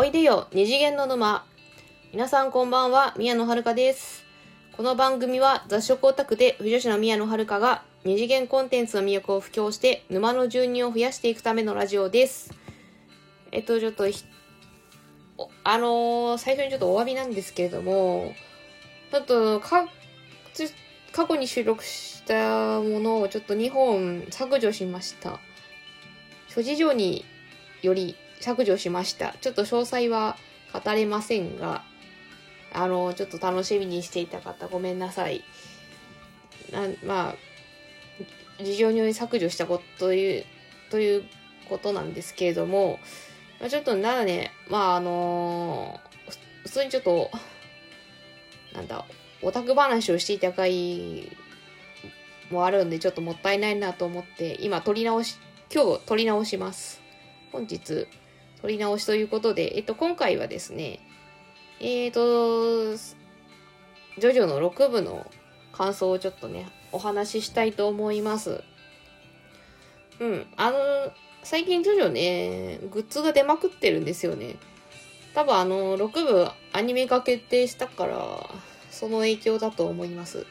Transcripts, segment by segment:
おいでよ二次元の沼。皆さんこんばんは宮野遥です。この番組は雑食オタクで不女子の宮野遥が二次元コンテンツの魅力を布教して沼の住人を増やしていくためのラジオです。えっとちょっとあのー、最初にちょっとお詫びなんですけれどもちょっとか過去に収録したものをちょっと2本削除しました。諸事情により削除しました。ちょっと詳細は語れませんが、あの、ちょっと楽しみにしていた方ごめんなさい。なまあ、事情により削除したことという、ということなんですけれども、まあ、ちょっとならね、まああのー、普通にちょっと、なんだ、オタク話をしていた回もあるんで、ちょっともったいないなと思って、今撮り直し、今日撮り直します。本日、撮り直しということで、えっと、今回はですね、えっ、と、ジョジョの6部の感想をちょっとね、お話ししたいと思います。うん、あの、最近ジョジョね、グッズが出まくってるんですよね。多分あの、6部アニメが決定したから、その影響だと思います。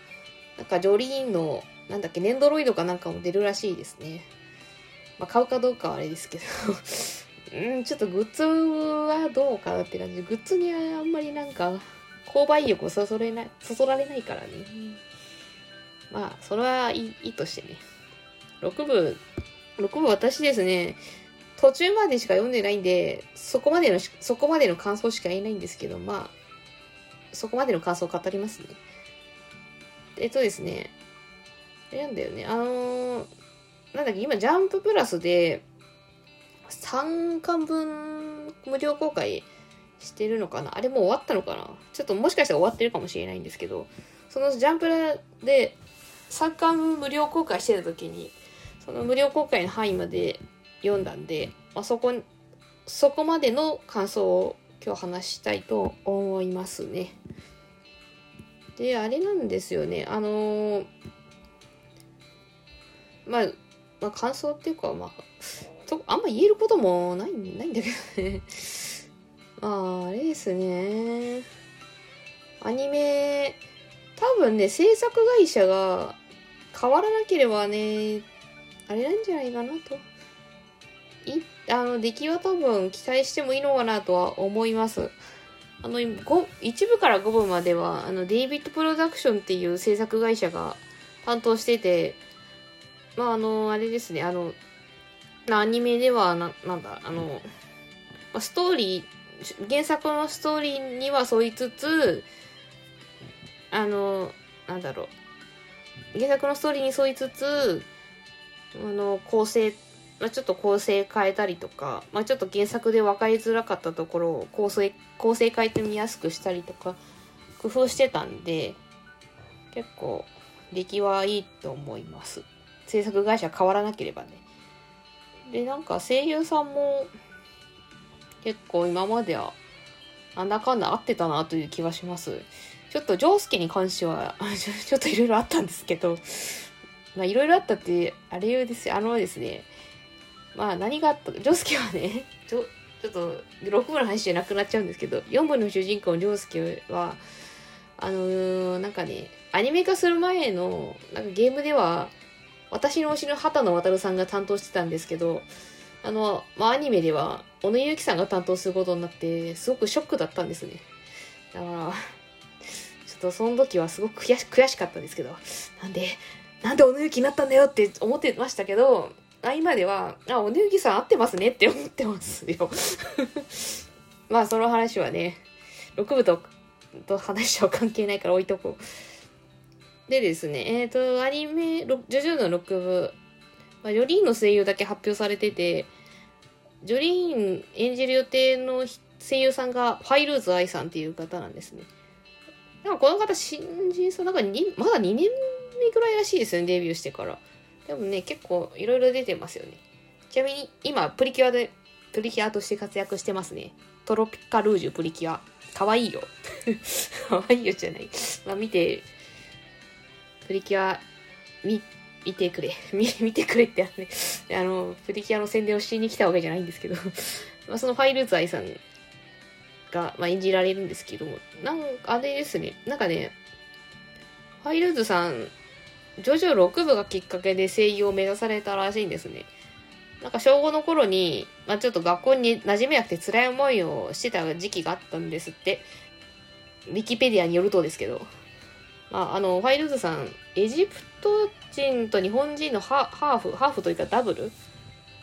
なんかジョリーンの、なんだっけ、ネンドロイドかなんかも出るらしいですね。まあ、買うかどうかはあれですけどうん、ちょっとグッズはどうかなって感じ、グッズにはあんまりなんか、購買意欲をそそれない、そそられないからね。まあ、それはいいとしてね。6部、6部私ですね、途中までしか読んでないんで、そこまでの、そこまでの感想しか言えないんですけど、まあ、そこまでの感想を語りますね。えっとですね、あれなんだよね、あのーなんだっけ、今、ジャンププラスで、3巻分無料公開してるのかな？あれもう終わったのかな？ちょっともしかしたら終わってるかもしれないんですけど、そのジャンプラで3巻分無料公開してた時に、その無料公開の範囲まで読んだんで、まあ、そこ、そこまでの感想を今日話したいと思いますね。で、あれなんですよね。あのー、まあ、まあ、感想っていうか、まあ、とあんま言えることもないないんだけどね。まあ、あれですね。アニメ、多分ね、制作会社が変わらなければね、あれなんじゃないかなと。い、あの、出来は多分期待してもいいのかなとは思います。あの、1部から5部までは、あの、デイビッドプロダクションっていう制作会社が担当してて、まあ、あの、あれですね、あの、アニメでは、な、なんだ、あの、ストーリー、原作のストーリーには沿いつつ、あの、なんだろう、原作のストーリーに沿いつつ、あの、構成、まあ、ちょっと構成変えたりとか、まあ、ちょっと原作で分かりづらかったところを構成、構成変えてみやすくしたりとか、工夫してたんで、結構、出来はいいと思います。制作会社変わらなければね。で、なんか声優さんも結構今まではなんだかんだ合ってたなという気はします。ちょっとジョースケに関しては ちょっといろいろあったんですけど、まあいろいろあったって、あれです、あのですね、まあ何があった、ジョースケはね、ちょちょっと6部の話じゃなくなっちゃうんですけど、4部の主人公のジョースケは、あのー、なんかね、アニメ化する前の、なんかゲームでは、私の推しの畑野渡さんが担当してたんですけど、あの、まあ、アニメでは、小野ゆきさんが担当することになって、すごくショックだったんですね。だから、ちょっとその時はすごく悔し悔しかったんですけど、なんで、なんで小野ゆきになったんだよって思ってましたけど、あ今では、あ、小野ゆきさん合ってますねって 思ってますよ。まあ、その話はね、6部と、と話は関係ないから置いとこう。でですね、えっ、ー、と、アニメ、ジョジョの6部、まあ、ジョリーンの声優だけ発表されてて、ジョリーン演じる予定の声優さんがファイルーズ愛さんっていう方なんですね。なんかこの方新人さん、なんかまだ2年目ぐらいらしいですよね、デビューしてから。でもね、結構いろいろ出てますよね。ちなみに今、プリキュアで、プリキュアとして活躍してますね。トロピカルージュプリキュア。かわいいよ。かわいいよじゃない。まあ見て、プリキュア、見、見てくれ。見、見てくれってあの、ね、あの、プリキュアの宣伝をしに来たわけじゃないんですけど まあそのファイルーズ愛さんが、まあ、演じられるんですけど、なんかあれですね、なんかね、ファイルズさん、ジョジョ6部がきっかけで声優を目指されたらしいんですね。なんか小5の頃に、まあ、ちょっと学校に馴染めなくて辛い思いをしてた時期があったんですって。ウィキペディアによるとですけど。まあ、あの、ファイルズさん、エジプト人と日本人のハーフ、ハーフというかダブル？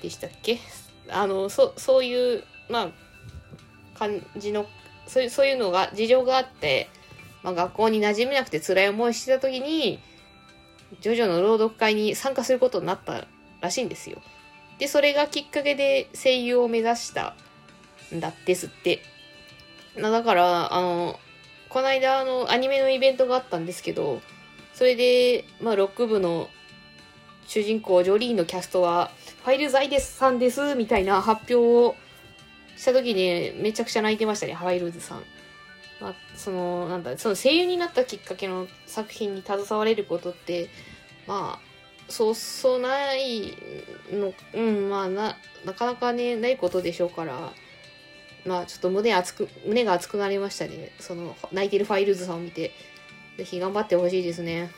でしたっけ？あの、そ、そういう、まあ、感じの、そういう、そういうのが、事情があって、まあ、学校に馴染めなくて辛い思いしてた時に、ジョジョの朗読会に参加することになったらしいんですよ。で、それがきっかけで声優を目指したんだですって。だから、あの、この間、あの、アニメのイベントがあったんですけど、それで、まあ、6部の主人公、ジョリーンのキャストは、ファイルザイデスさんです、みたいな発表をした時に、めちゃくちゃ泣いてましたね、ファイルズさん。まあ、その、なんだ、その声優になったきっかけの作品に携われることって、まあ、そうそうないの、うん、まあな、なかなかね、ないことでしょうから、まあちょっと胸熱く、胸が熱くなりましたね。その、泣いてるファイルズさんを見て。ぜひ頑張ってほしいですね。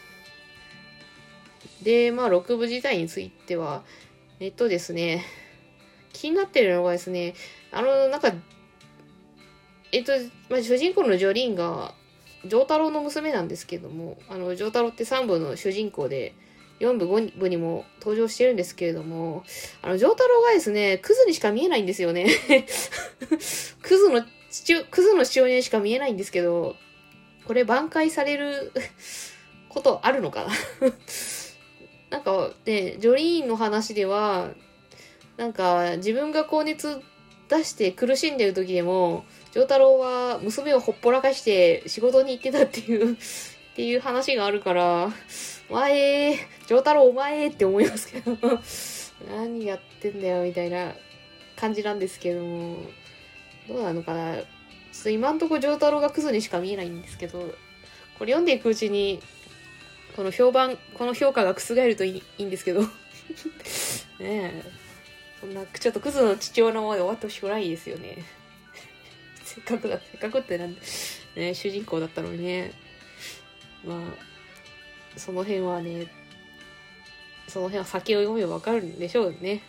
で、まあ6部自体については、えっとですね、気になってるのがですね、あの、なんか、えっと、まあ、主人公のジョリンが、丈太郎の娘なんですけども、あの、丈太郎って3部の主人公で、4部、5部にも登場してるんですけれども、あの、丈太郎がですね、クズにしか見えないんですよね。クズの父、クズの父親にしか見えないんですけど、これ挽回される ことあるのかな？なんか、ね、ジョリーンの話では、なんか、自分が高熱出して苦しんでる時でも、丈太郎は娘をほっぽらかして仕事に行ってたっていうっていう話があるから、前、丈太郎お前って思いますけど、何やってんだよみたいな感じなんですけども、どうなのかな。ちょっと今んとこ丈太郎がクズにしか見えないんですけど、これ読んでいくうちに、この評判、この評価が覆るといいんですけど。ねえ。そんな、ちょっとクズの父親のままで終わってほしくないですよね。せっかくだ、せっかくってなんね、主人公だったのにね。まあ、その辺はね、その辺は先を読めばわかるんでしょうね。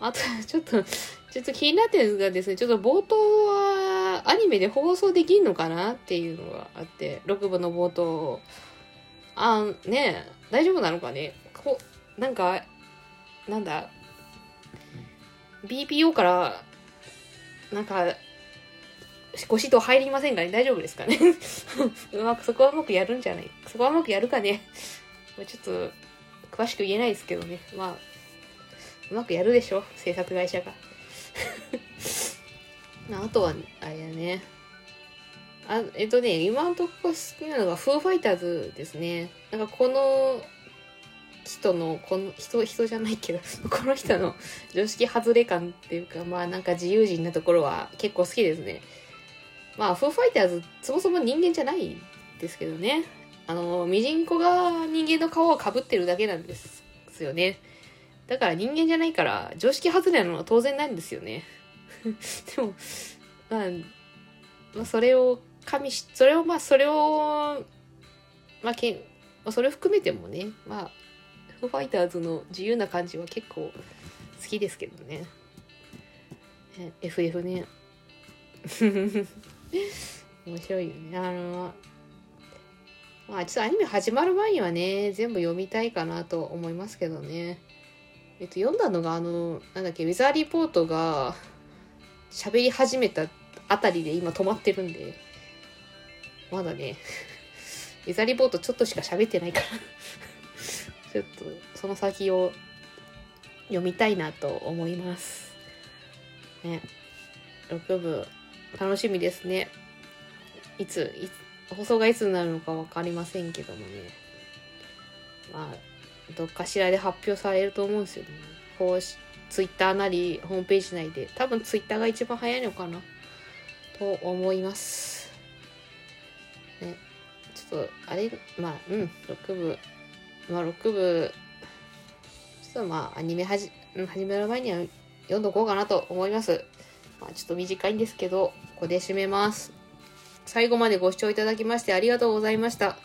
あと、ちょっと、ちょっと気になってるのがですね、ちょっと冒頭はアニメで放送できんのかなっていうのがあって、6部の冒頭。あ、ね大丈夫なのかね？こなんか、なんだ、BPO から、なんか、ご指導入りませんかね大丈夫ですかね うまく、そこはうまくやるんじゃないそこはうまくやるかねまちょっと、詳しく言えないですけどね。まあ、うまくやるでしょ制作会社が。あとは、あれだね。あ、えっとね、今のところ好きなのが、フーファイターズですね。なんかこの人の、この人、人じゃないけど、この人の常識外れ感っていうか、まあなんか自由人なところは結構好きですね。まあ、フーファイターズ、そもそも人間じゃないですけどね。あの、ミジンコが人間の皮をかぶってるだけなんですよね。だから人間じゃないから、常識外れなのは当然なんですよね。でも、まあ、まあ、それを加味し、それを、まあ、それを、まあ、けん、まあ、それを含めてもね、まあ、フーファイターズの自由な感じは結構好きですけどね。FF ね。面白いよね。あの、まあ、ちょっとアニメ始まる前にはね、全部読みたいかなと思いますけどね。えっと、読んだのが、あの、なんだっけ、ウィザーリポートが喋り始めたあたりで今止まってるんで、まだね、ウィザーリポートちょっとしか喋ってないからちょっとその先を読みたいなと思います。ね、6部楽しみですね。いつ、いつ、放送がいつになるのか分かりませんけどもね。まあ、どっかしらで発表されると思うんですよね。こうし、ツイッターなり、ホームページ内で。多分ツイッターが一番早いのかな。と思います。ね。ちょっと、あれ、まあ、うん、6部。まあ、6部、ちょっとまあ、アニメはじ、始める前には読んどこうかなと思います。まあ、ちょっと短いんですけど、ここで締めます。最後までご視聴いただきましてありがとうございました。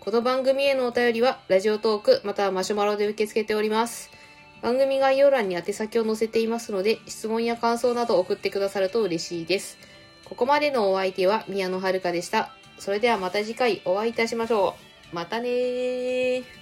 この番組へのお便りは、ラジオトーク、またはマシュマロで受け付けております。番組概要欄に宛先を載せていますので、質問や感想など送ってくださると嬉しいです。ここまでのお相手は宮野遥でした。それではまた次回お会いいたしましょう。またねー。